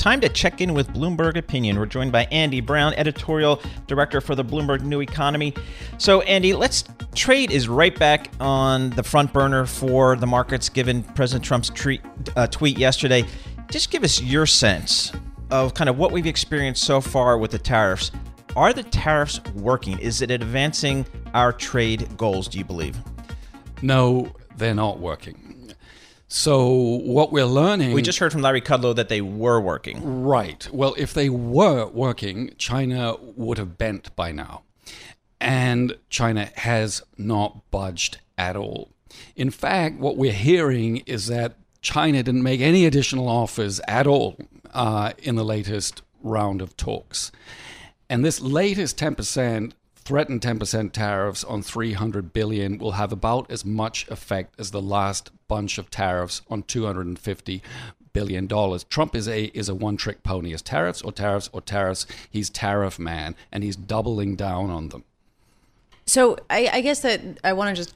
Time to check in with Bloomberg Opinion. We're joined by Andy Browne, editorial director for the Bloomberg New Economy. So, Andy, let's trade is right back on the front burner for the markets given President Trump's treat, uh, tweet yesterday. Just give us your sense of kind of what we've experienced so far with the tariffs. Are the tariffs working? Is it advancing our trade goals, do you believe? No, they're not working. So what we're learning We just heard from Larry Kudlow that they were working. Right. Well, if they were working, China would have bent by now. And China has not budged at all. In fact, what we're hearing is that China didn't make any additional offers at all uh, in the latest round of talks. And this latest 10% threatened 10% tariffs on 300 billion will have about as much effect as the last bunch of tariffs on 250 billion dollars. Trump is a is a one trick pony. Is tariffs or tariffs or tariffs. He's tariff man, and he's doubling down on them. So I, I guess that I want to just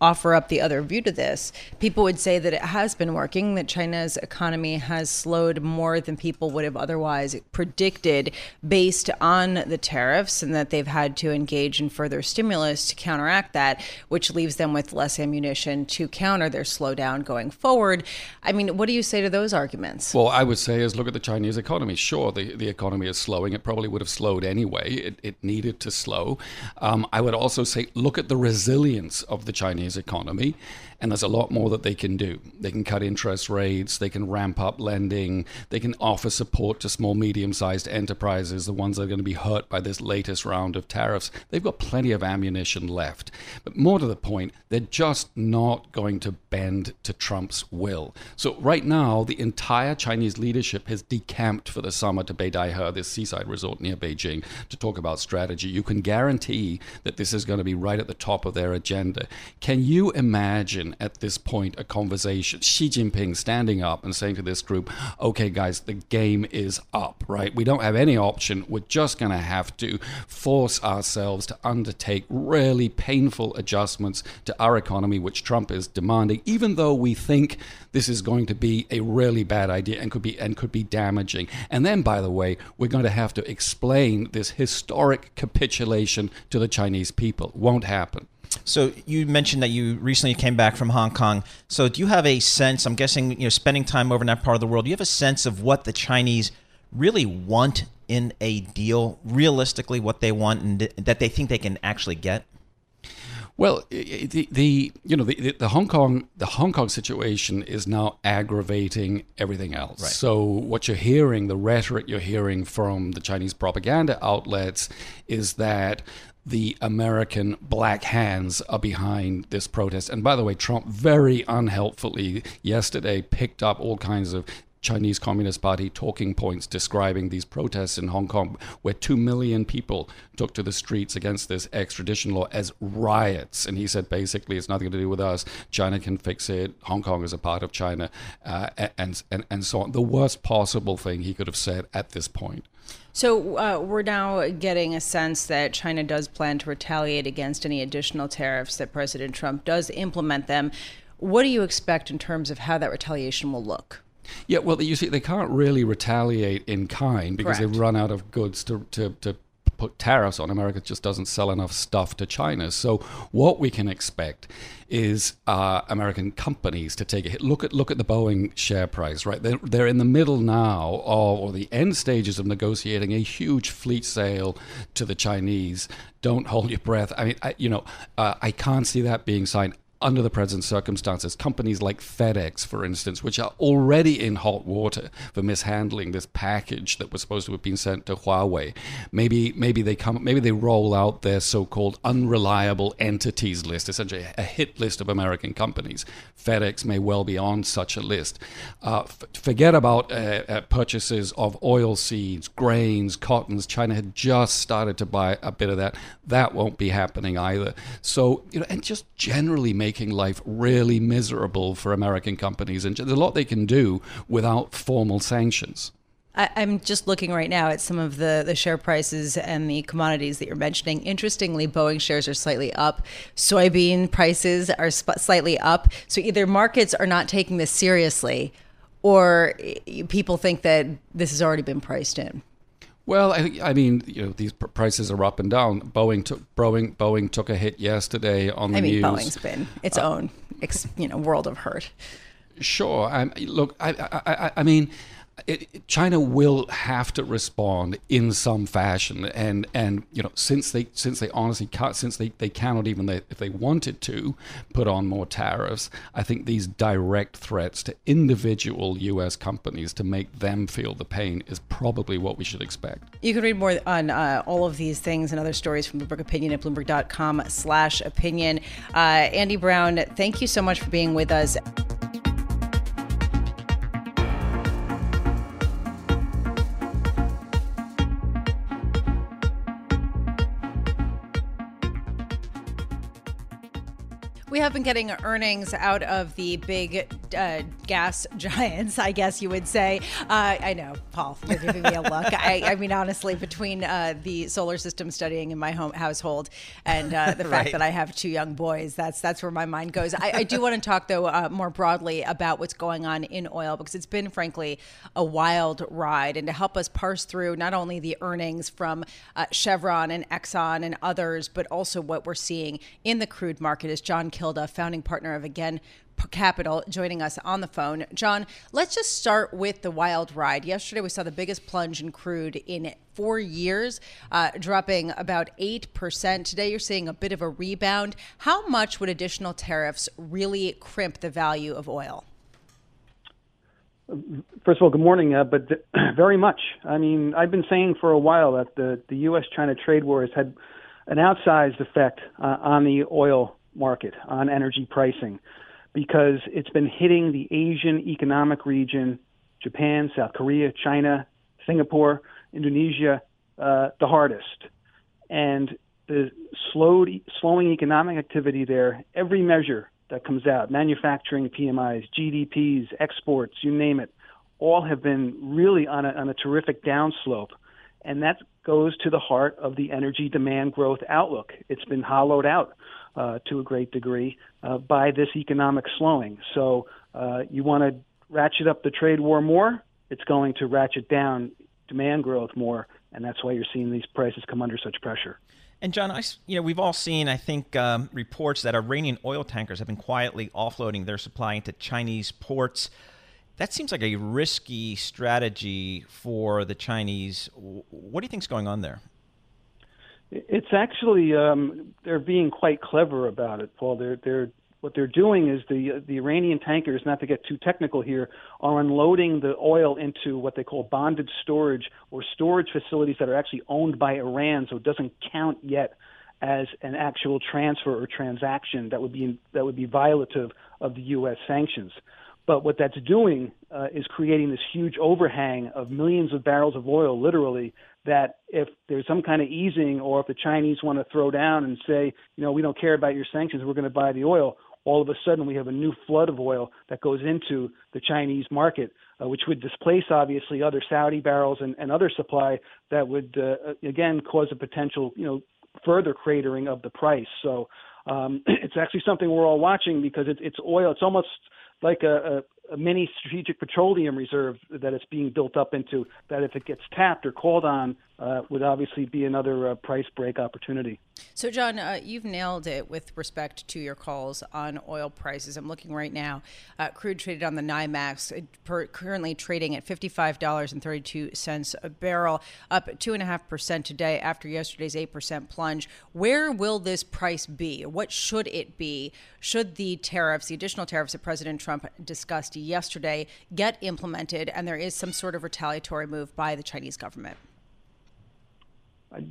offer up the other view to this. People would say that it has been working, that China's economy has slowed more than people would have otherwise predicted based on the tariffs, and that they've had to engage in further stimulus to counteract that, which leaves them with less ammunition to counter their slowdown going forward. I mean, what do you say to those arguments? Well, I would say is look at the Chinese economy. Sure, the, the economy is slowing. It probably would have slowed anyway. It, it needed to slow. Um, I would also say look at the resilience of the Chinese Chinese economy. And there's a lot more that they can do. They can cut interest rates, they can ramp up lending, they can offer support to small, medium sized enterprises, the ones that are going to be hurt by this latest round of tariffs. They've got plenty of ammunition left. But more to the point, they're just not going to bend to Trump's will. So, right now, the entire Chinese leadership has decamped for the summer to Beidaihe, this seaside resort near Beijing, to talk about strategy. You can guarantee that this is going to be right at the top of their agenda. Can you imagine at this point a conversation, Xi Jinping standing up and saying to this group, okay, guys, the game is up, right? We don't have any option. We're just going to have to force ourselves to undertake really painful adjustments to our economy, which Trump is demanding, even though we think this is going to be a really bad idea and could be and could be damaging. And then, by the way, we're going to have to explain this historic capitulation to the Chinese people. Won't happen. So you mentioned that you recently came back from Hong Kong. So do you have a sense? I'm guessing you know, spending time over in that part of the world. Do you have a sense of what the Chinese really want in a deal? Realistically, what they want and that they think they can actually get? Well, the, the you know the, the Hong Kong the Hong Kong situation is now aggravating everything else. Right. So what you're hearing, the rhetoric you're hearing from the Chinese propaganda outlets is that the American black hands are behind this protest. And by the way, Trump very unhelpfully yesterday picked up all kinds of Chinese Communist Party talking points describing these protests in Hong Kong, where two million people took to the streets against this extradition law as riots. And he said basically it's nothing to do with us. China can fix it. Hong Kong is a part of China, uh, and, and, and so on. The worst possible thing he could have said at this point. So uh, we're now getting a sense that China does plan to retaliate against any additional tariffs that President Trump does implement them. What do you expect in terms of how that retaliation will look? Yeah, well, you see, they can't really retaliate in kind because Correct. they've run out of goods to, to, to put tariffs on. America just doesn't sell enough stuff to China. So what we can expect is uh, American companies to take a hit. Look at look at the Boeing share price, right? They're, they're in the middle now, of, or the end stages of negotiating a huge fleet sale to the Chinese. Don't hold your breath. I mean, I, you know, uh, I can't see that being signed under the present circumstances, companies like FedEx, for instance, which are already in hot water for mishandling this package that was supposed to have been sent to Huawei, maybe maybe they come maybe they roll out their so-called unreliable entities list, essentially a hit list of American companies. FedEx may well be on such a list. Uh, f- forget about uh, uh, purchases of oil seeds, grains, cottons. China had just started to buy a bit of that. That won't be happening either. So you know, and just generally make making life really miserable for American companies. And there's a lot they can do without formal sanctions. I, am just looking right now at some of the, the share prices and the commodities that you're mentioning. Interestingly, Boeing shares are slightly up. Soybean prices are sp- slightly up. So either markets are not taking this seriously, or people think that this has already been priced in. Well, I, I mean, you know, these pr- prices are up and down. Boeing took Boeing Boeing took a hit yesterday on the I mean, news. Boeing's been its uh, own, ex, you know, world of hurt. Sure. I, look, I, I, I mean, it, China will have to respond in some fashion, and and you know since they since they honestly since they, they cannot even they, if they wanted to put on more tariffs, I think these direct threats to individual U.S. companies to make them feel the pain is probably what we should expect. You can read more on uh, all of these things and other stories from Bloomberg Opinion at bloomberg.com/opinion. Uh, Andy Browne, thank you so much for being with us. Have been getting earnings out of the big uh, gas giants, I guess you would say. Uh, I know, Paul, you're giving me a look. I, I mean, honestly, between uh, the solar system studying in my home household and uh, the fact right. that I have two young boys, that's that's where my mind goes. I, I do want to talk, though, uh, more broadly about what's going on in oil because it's been, frankly, a wild ride. And to help us parse through not only the earnings from uh, Chevron and Exxon and others, but also what we're seeing in the crude market is John Kilduff Kilduff, founding partner of Again Capital, joining us on the phone. John, let's just start with the wild ride. Yesterday, we saw the biggest plunge in crude in four years, uh, dropping about 8%. Today, you're seeing a bit of a rebound. How much would additional tariffs really crimp the value of oil? First of all, good morning. Uh, but th- very much. I mean, I've been saying for a while that the, the U.S. China trade war has had an outsized effect uh, on the oil market on energy pricing because it's been hitting the Asian economic region, Japan, South Korea, China, Singapore, Indonesia, uh, the hardest. And the slowed, slowing economic activity there, every measure that comes out, manufacturing PMIs, GDPs, exports, you name it, all have been really on a, on a terrific downslope. And that goes to the heart of the energy demand growth outlook. It's been hollowed out uh, to a great degree uh, by this economic slowing. So uh, you want to ratchet up the trade war more, it's going to ratchet down demand growth more, and that's why you're seeing these prices come under such pressure. And John, I, you know, we've all seen, I think, um, reports that Iranian oil tankers have been quietly offloading their supply into Chinese ports. That seems like a risky strategy for the Chinese. What do you think is going on there? It's actually um, they're being quite clever about it, Paul. They're they're what they're doing is the the Iranian tankers, not to get too technical here, are unloading the oil into what they call bonded storage or storage facilities that are actually owned by Iran, so it doesn't count yet as an actual transfer or transaction that would be that would be violative of the U.S. sanctions. But what that's doing uh, is creating this huge overhang of millions of barrels of oil, literally, that if there's some kind of easing or if the Chinese want to throw down and say, you know, we don't care about your sanctions, we're going to buy the oil, all of a sudden we have a new flood of oil that goes into the Chinese market, uh, which would displace obviously other Saudi barrels and, and other supply that would uh, again cause a potential, you know, further cratering of the price. So um, it's actually something we're all watching because it, it's oil. It's almost like a, a mini strategic petroleum reserve that it's being built up into. That if it gets tapped or called on, uh, would obviously be another uh, price break opportunity. So, John, uh, you've nailed it with respect to your calls on oil prices. I'm looking right now. Uh, crude traded on the NYMEX, uh, per, currently trading at $55.32 a barrel, up 2.5% today after yesterday's 8% plunge. Where will this price be? What should it be? Should the tariffs, the additional tariffs that President Trump discussed yesterday, get implemented and there is some sort of retaliatory move by the Chinese government?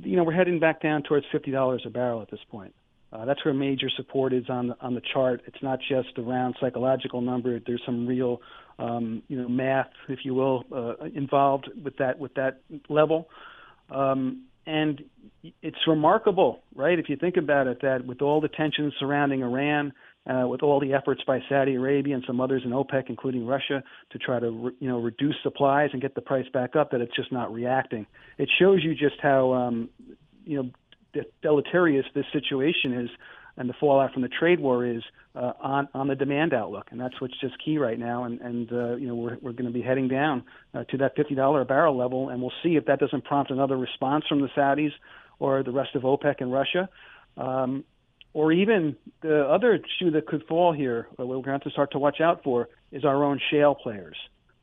You know, we're heading back down towards fifty dollars a barrel at this point. Uh, that's where major support is on the, on the chart. It's not just a round psychological number. There's some real, um, you know, math, if you will, uh, involved with that with that level. Um, and it's remarkable, right? If you think about it, that with all the tensions surrounding Iran, uh, with all the efforts by Saudi Arabia and some others in OPEC, including Russia, to try to re- you know reduce supplies and get the price back up, that it's just not reacting. It shows you just how um, you know deleterious this situation is, and the fallout from the trade war is uh, on on the demand outlook, and that's what's just key right now. And and uh, you know we're we're going to be heading down uh, to that fifty dollar a barrel level, and we'll see if that doesn't prompt another response from the Saudis or the rest of OPEC and Russia. Um, or even the other shoe that could fall here, what we're going to have to start to watch out for, is our own shale players.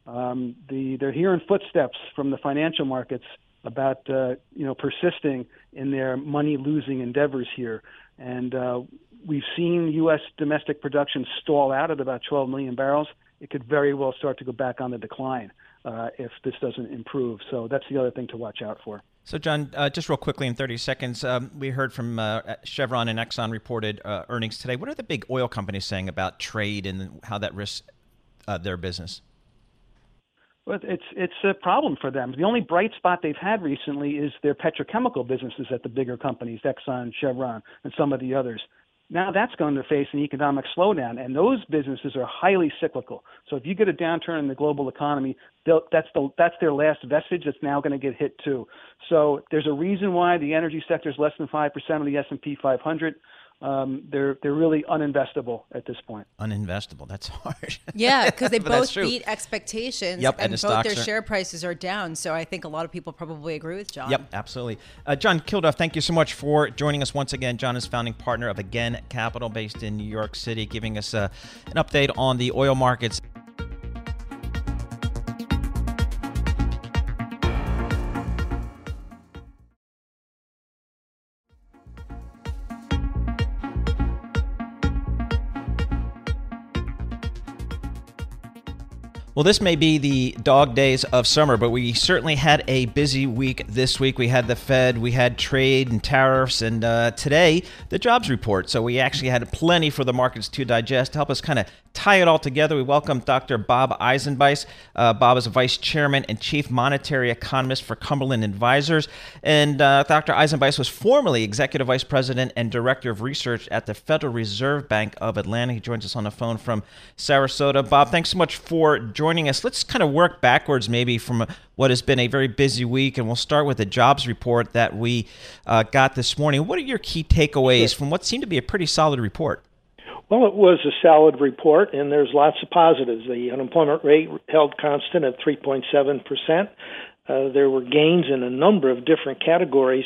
Um, the, they're hearing footsteps from the financial markets about uh, you know persisting in their money-losing endeavors here, and uh, we've seen U.S. domestic production stall out at about 12 million barrels. It could very well start to go back on the decline uh, if this doesn't improve. So that's the other thing to watch out for. So, John, uh, just real quickly in 30 seconds, um, we heard from uh, Chevron and Exxon reported uh, earnings today. What are the big oil companies saying about trade and how that risks uh, their business? Well, it's it's a problem for them. The only bright spot they've had recently is their petrochemical businesses at the bigger companies, Exxon, Chevron, and some of the others. Now that's going to face an economic slowdown, and those businesses are highly cyclical. So if you get a downturn in the global economy, that's the that's their last vestige that's now going to get hit too. So there's a reason why the energy sector is less than five percent of the S&P 500 um, they're they're really uninvestable at this point. Uninvestable. That's hard. Yeah, because they both beat expectations, yep, and, and the both their are... share prices are down. So I think a lot of people probably agree with John. Yep, absolutely. Uh, John Kilduff, thank you so much for joining us once again. John is founding partner of Again Capital, based in New York City, giving us uh, an update on the oil markets. Well, this may be the dog days of summer, but we certainly had a busy week this week. We had the Fed, we had trade and tariffs, and uh, today the jobs report. So we actually had plenty for the markets to digest. To help us kind of tie it all together, we welcome Dr. Bob Eisenbeis. Uh, Bob is vice chairman and chief monetary economist for Cumberland Advisors. And uh, Dr. Eisenbeis was formerly executive vice president and director of research at the Federal Reserve Bank of Atlanta. He joins us on the phone from Sarasota. Bob, thanks so much for joining us. Let's kind of work backwards maybe from what has been a very busy week, and we'll start with the jobs report that we uh, got this morning. What are your key takeaways from what seemed to be a pretty solid report? Well, it was a solid report, and there's lots of positives. The unemployment rate held constant at 3.7 percent. Uh, there were gains in a number of different categories,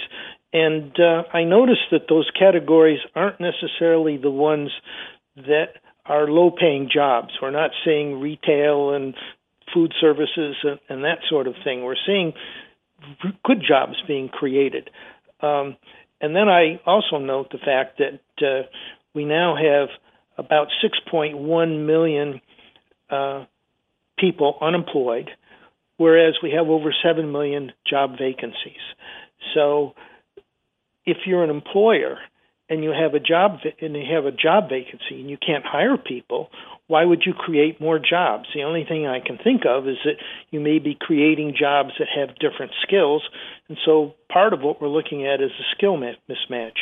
and uh, I noticed that those categories aren't necessarily the ones that are low-paying jobs. We're not seeing retail and food services and, and that sort of thing. We're seeing good jobs being created. Um, and then I also note the fact that uh, we now have about 6.1 million uh, people unemployed, whereas we have over 7 million job vacancies. So if you're an employer and you have a job and you have a job vacancy and you can't hire people, why would you create more jobs? The only thing I can think of is that you may be creating jobs that have different skills, and so part of what we're looking at is a skill mismatch.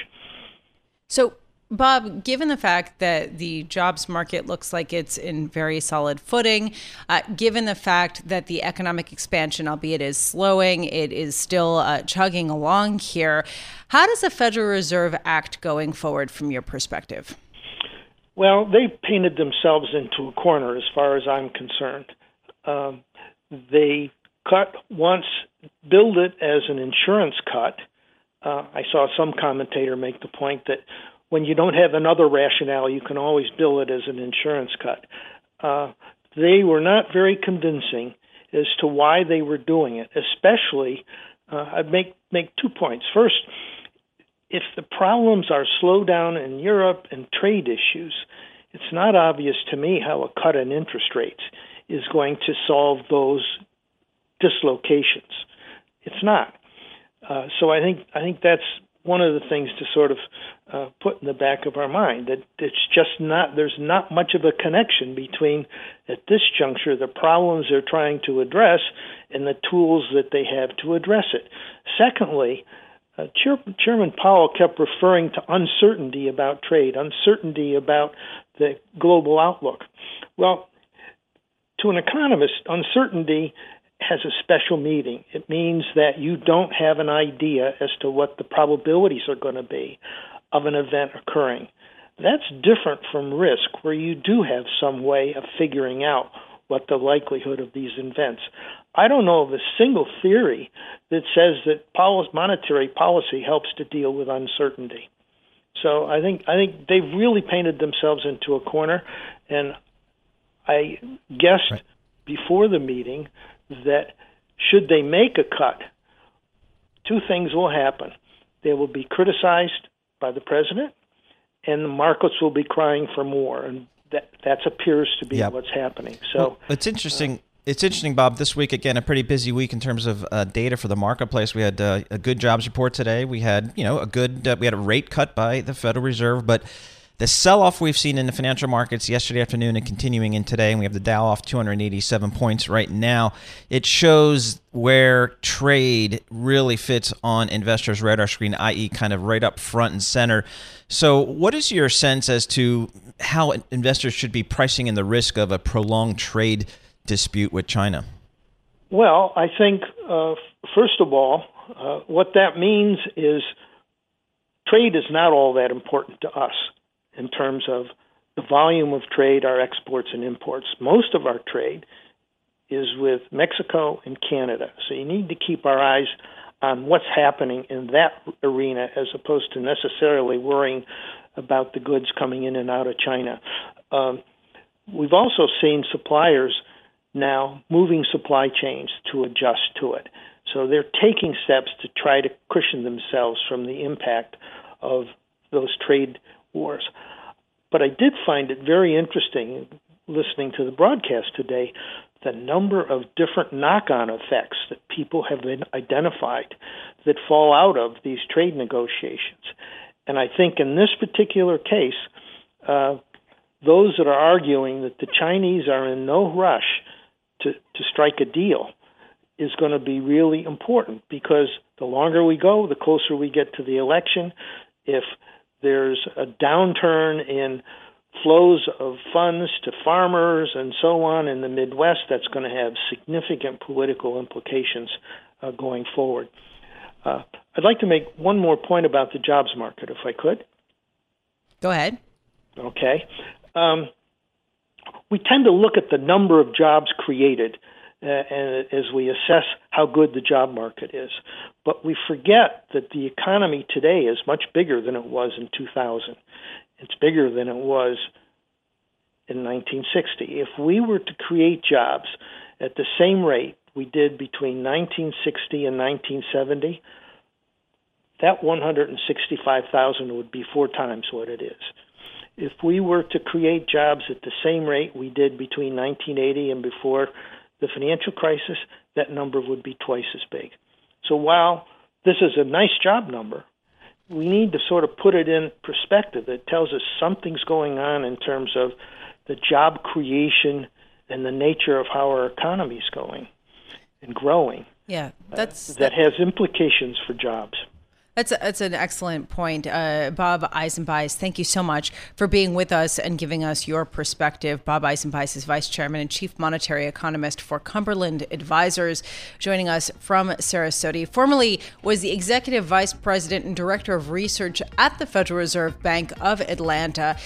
So Bob, given the fact that the jobs market looks like it's in very solid footing, uh, given the fact that the economic expansion, albeit is slowing, it is still uh, chugging along here, how does the Federal Reserve act going forward from your perspective? Well, they painted themselves into a corner as far as I'm concerned. Um, they cut once, billed it as an insurance cut. Uh, I saw some commentator make the point that when you don't have another rationale, you can always bill it as an insurance cut. Uh, they were not very convincing as to why they were doing it. Especially, uh, I'd make make two points. First, if the problems are slowdown in Europe and trade issues, it's not obvious to me how a cut in interest rates is going to solve those dislocations. It's not. Uh, so I think I think that's one of the things to sort of uh, put in the back of our mind that it's just not there's not much of a connection between at this juncture the problems they're trying to address and the tools that they have to address it. Secondly, uh, Chair, Chairman Powell kept referring to uncertainty about trade, uncertainty about the global outlook. Well, to an economist, uncertainty has a special meaning. It means that you don't have an idea as to what the probabilities are going to be of an event occurring. That's different from risk, where you do have some way of figuring out what the likelihood of these events. I don't know of a single theory that says that policy, monetary policy helps to deal with uncertainty. So I think I think they've really painted themselves into a corner, and I guessed right. before the meeting that should they make a cut, two things will happen. They will be criticized by the president, and the markets will be crying for more. And that that appears to be yep. what's happening. So well, it's interesting. Uh, it's interesting, Bob. This week again, a pretty busy week in terms of uh, data for the marketplace. We had uh, a good jobs report today. We had, you know, a good. Uh, we had a rate cut by the Federal Reserve, but the sell-off we've seen in the financial markets yesterday afternoon and continuing in today, and we have the Dow off 287 points right now. It shows where trade really fits on investors' radar screen, i.e., kind of right up front and center. So, what is your sense as to how investors should be pricing in the risk of a prolonged trade dispute with China? Well, I think uh, first of all, uh, what that means is trade is not all that important to us in terms of the volume of trade, our exports and imports. Most of our trade is with Mexico and Canada. So you need to keep our eyes on what's happening in that arena as opposed to necessarily worrying about the goods coming in and out of China. Um, we've also seen suppliers now moving supply chains to adjust to it. So they're taking steps to try to cushion themselves from the impact of those trade wars. But I did find it very interesting listening to the broadcast today the number of different knock on effects that people have been identified that fall out of these trade negotiations. And I think in this particular case, uh, those that are arguing that the Chinese are in no rush to, to strike a deal is going to be really important because the longer we go, the closer we get to the election. If there's a downturn in flows of funds to farmers and so on in the Midwest that's going to have significant political implications uh, going forward. Uh, I'd like to make one more point about the jobs market, if I could. Go ahead. Okay. Um, we tend to look at the number of jobs created uh, as we assess how good the job market is. But we forget that the economy today is much bigger than it was in 2000. It's bigger than it was in 1960. If we were to create jobs at the same rate we did between 1960 and 1970, that 165,000 would be four times what it is. If we were to create jobs at the same rate we did between 1980 and before the financial crisis, that number would be twice as big. So while this is a nice job number, we need to sort of put it in perspective. that tells us something's going on in terms of the job creation and the nature of how our economy is going and growing. Yeah, that's uh, that, that has implications for jobs. That's a, that's an excellent point, uh, Bob Eisenbeis. Thank you so much for being with us and giving us your perspective. Bob Eisenbeis is Vice Chairman and Chief Monetary Economist for Cumberland Advisors, joining us from Sarasota. Formerly was the Executive Vice President and Director of Research at the Federal Reserve Bank of Atlanta.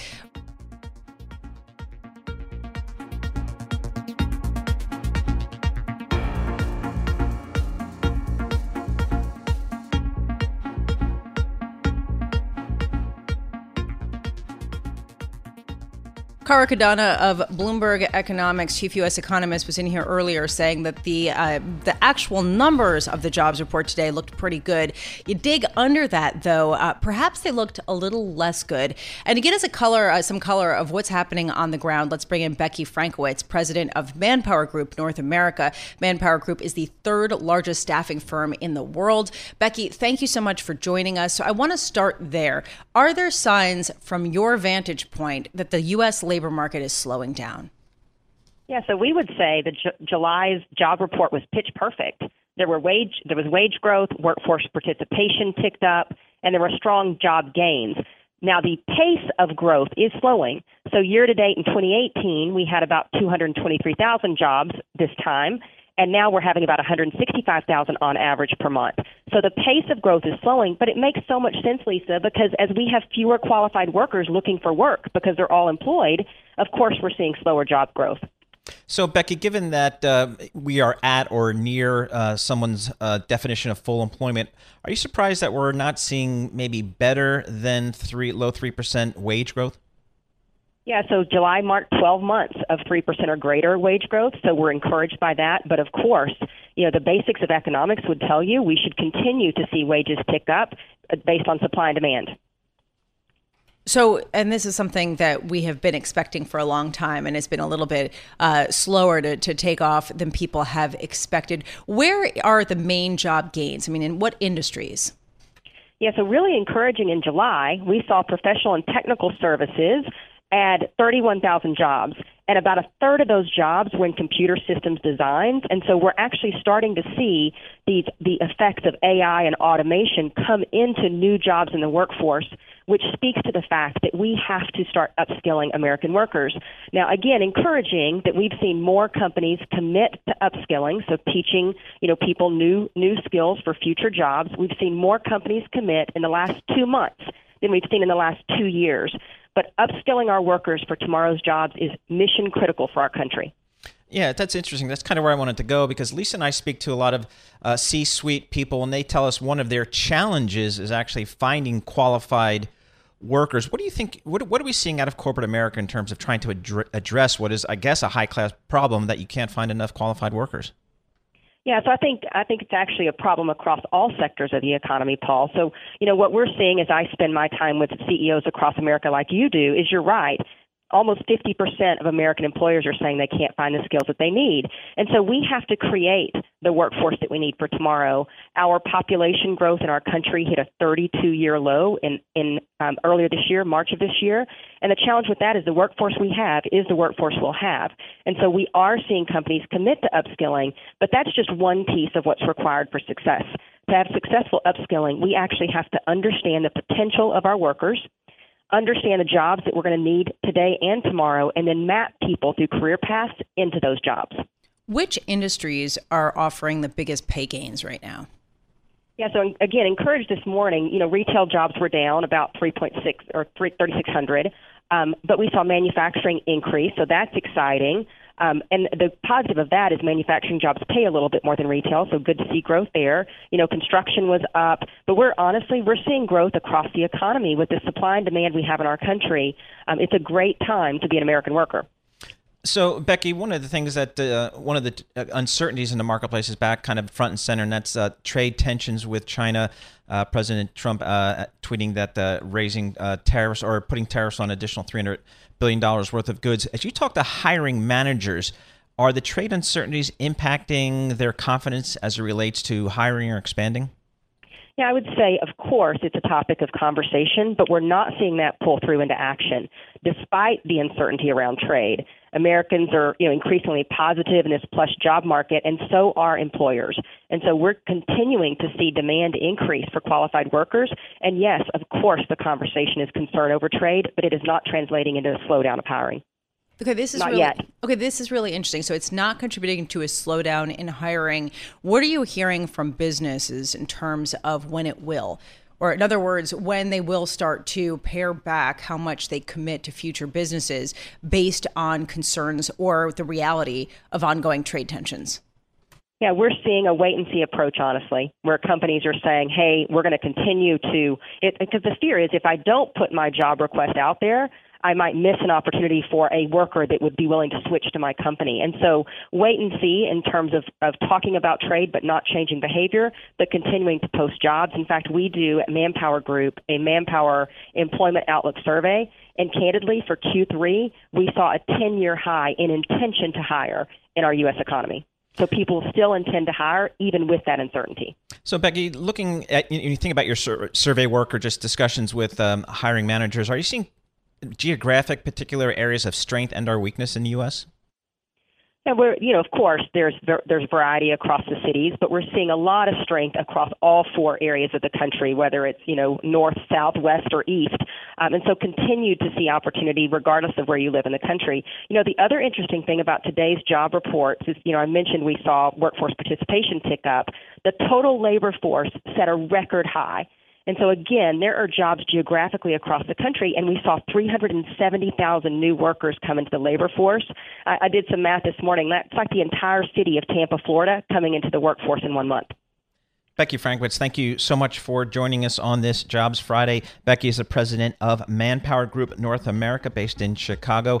Carl Riccadonna of Bloomberg Economics, chief U.S. economist, was in here earlier saying that the uh, the actual numbers of the jobs report today looked pretty good. You dig under that, though, uh, perhaps they looked a little less good. And to get us a color, uh, some color of what's happening on the ground, let's bring in Becky Frankiewicz, president of Manpower Group North America. Manpower Group is the third largest staffing firm in the world. Becky, thank you so much for joining us. So I want to start there. Are there signs from your vantage point that the U.S. labor labor market is slowing down? Yeah, so we would say that J- July's job report was pitch perfect. There were wage there was wage growth, workforce participation ticked up, and there were strong job gains. Now the pace of growth is slowing. So year to date in 2018, we had about 223,000 jobs this time, and now we're having about 165,000 on average per month. So the pace of growth is slowing, but it makes so much sense, Lisa, because as we have fewer qualified workers looking for work because they're all employed, of course we're seeing slower job growth. So, Becky, given that uh, we are at or near uh, someone's uh, definition of full employment, are you surprised that we're not seeing maybe better than three low three percent wage growth? Yeah, so July marked 12 months of 3% or greater wage growth, so we're encouraged by that. But of course, you know, the basics of economics would tell you we should continue to see wages tick up uh, based on supply and demand. So, and this is something that we have been expecting for a long time, and it's been a little bit uh, slower to, to take off than people have expected. Where are the main job gains? I mean, in what industries? Yeah, so really encouraging in July, we saw professional and technical services add 31,000 jobs, and about a third of those jobs were in computer systems designs. And so we're actually starting to see these the effects of AI and automation come into new jobs in the workforce which speaks to the fact that we have to start upskilling American workers. Now, again, encouraging that we've seen more companies commit to upskilling, so teaching, you know, people new new skills for future jobs. We've seen more companies commit in the last 2 months than we've seen in the last 2 years. But upskilling our workers for tomorrow's jobs is mission critical for our country. Yeah, that's interesting. That's kind of where I wanted to go because Lisa and I speak to a lot of uh, C suite people, and they tell us one of their challenges is actually finding qualified workers. What do you think? What, what are we seeing out of corporate America in terms of trying to ad- address what is, I guess, a high class problem that you can't find enough qualified workers? Yeah, so I think I think it's actually a problem across all sectors of the economy, Paul. So, you know, what we're seeing as I spend my time with CEOs across America like you do is you're right almost 50% of American employers are saying they can't find the skills that they need. And so we have to create the workforce that we need for tomorrow. Our population growth in our country hit a 32 year low in, in um, earlier this year, March of this year. And the challenge with that is the workforce we have is the workforce we'll have. And so we are seeing companies commit to upskilling, but that's just one piece of what's required for success. To have successful upskilling, we actually have to understand the potential of our workers understand the jobs that we're going to need today and tomorrow, and then map people through career paths into those jobs. Which industries are offering the biggest pay gains right now? Yeah, so again, encouraged this morning, you know, retail jobs were down about 3.6 or 3,600, um, but we saw manufacturing increase, so that's exciting. Um, and the positive of that is manufacturing jobs pay a little bit more than retail, so good to see growth there. You know, construction was up, but we're honestly we're seeing growth across the economy with the supply and demand we have in our country. Um, it's a great time to be an American worker. So, Becky, one of the things that uh, one of the uh, uncertainties in the marketplace is back kind of front and center, and that's uh, trade tensions with China. Uh, President Trump uh, tweeting that uh, raising tariffs or putting tariffs on additional 300 billion dollars worth of goods. As you talk to hiring managers, are the trade uncertainties impacting their confidence as it relates to hiring or expanding? Yeah, I would say, of course, it's a topic of conversation, but we're not seeing that pull through into action, despite the uncertainty around trade. Americans are, you know, increasingly positive in this plush job market, and so are employers. And so we're continuing to see demand increase for qualified workers. And yes, of course, the conversation is concern over trade, but it is not translating into a slowdown of hiring. Okay, this is Not really, yet. okay. This is really interesting. So it's not contributing to a slowdown in hiring. What are you hearing from businesses in terms of when it will? Or, in other words, when they will start to pare back how much they commit to future businesses based on concerns or the reality of ongoing trade tensions? Yeah, we're seeing a wait and see approach, honestly, where companies are saying, hey, we're going to continue to, because the fear is if I don't put my job request out there, I might miss an opportunity for a worker that would be willing to switch to my company. And so wait and see in terms of, of talking about trade but not changing behavior, but continuing to post jobs. In fact, we do at Manpower Group a Manpower Employment Outlook survey. And candidly, for Q3, we saw a 10 year high in intention to hire in our U.S. economy. So people still intend to hire even with that uncertainty. So, Becky, looking at you think about your sur- survey work or just discussions with um, hiring managers, are you seeing geographic particular areas of strength and our weakness in the U.S.? And we're, you know, of course, there's there's variety across the cities, but we're seeing a lot of strength across all four areas of the country, whether it's you know north, south, west, or east. Um, and so, continue to see opportunity regardless of where you live in the country. You know, the other interesting thing about today's job reports is, you know, I mentioned we saw workforce participation tick up. The total labor force set a record high. And so, again, there are jobs geographically across the country, and we saw 370,000 new workers come into the labor force. I, I did some math this morning. That's like the entire city of Tampa, Florida, coming into the workforce in one month. Becky Frankiewicz, thank you so much for joining us on this Jobs Friday. Becky is the president of Manpower Group North America, based in Chicago.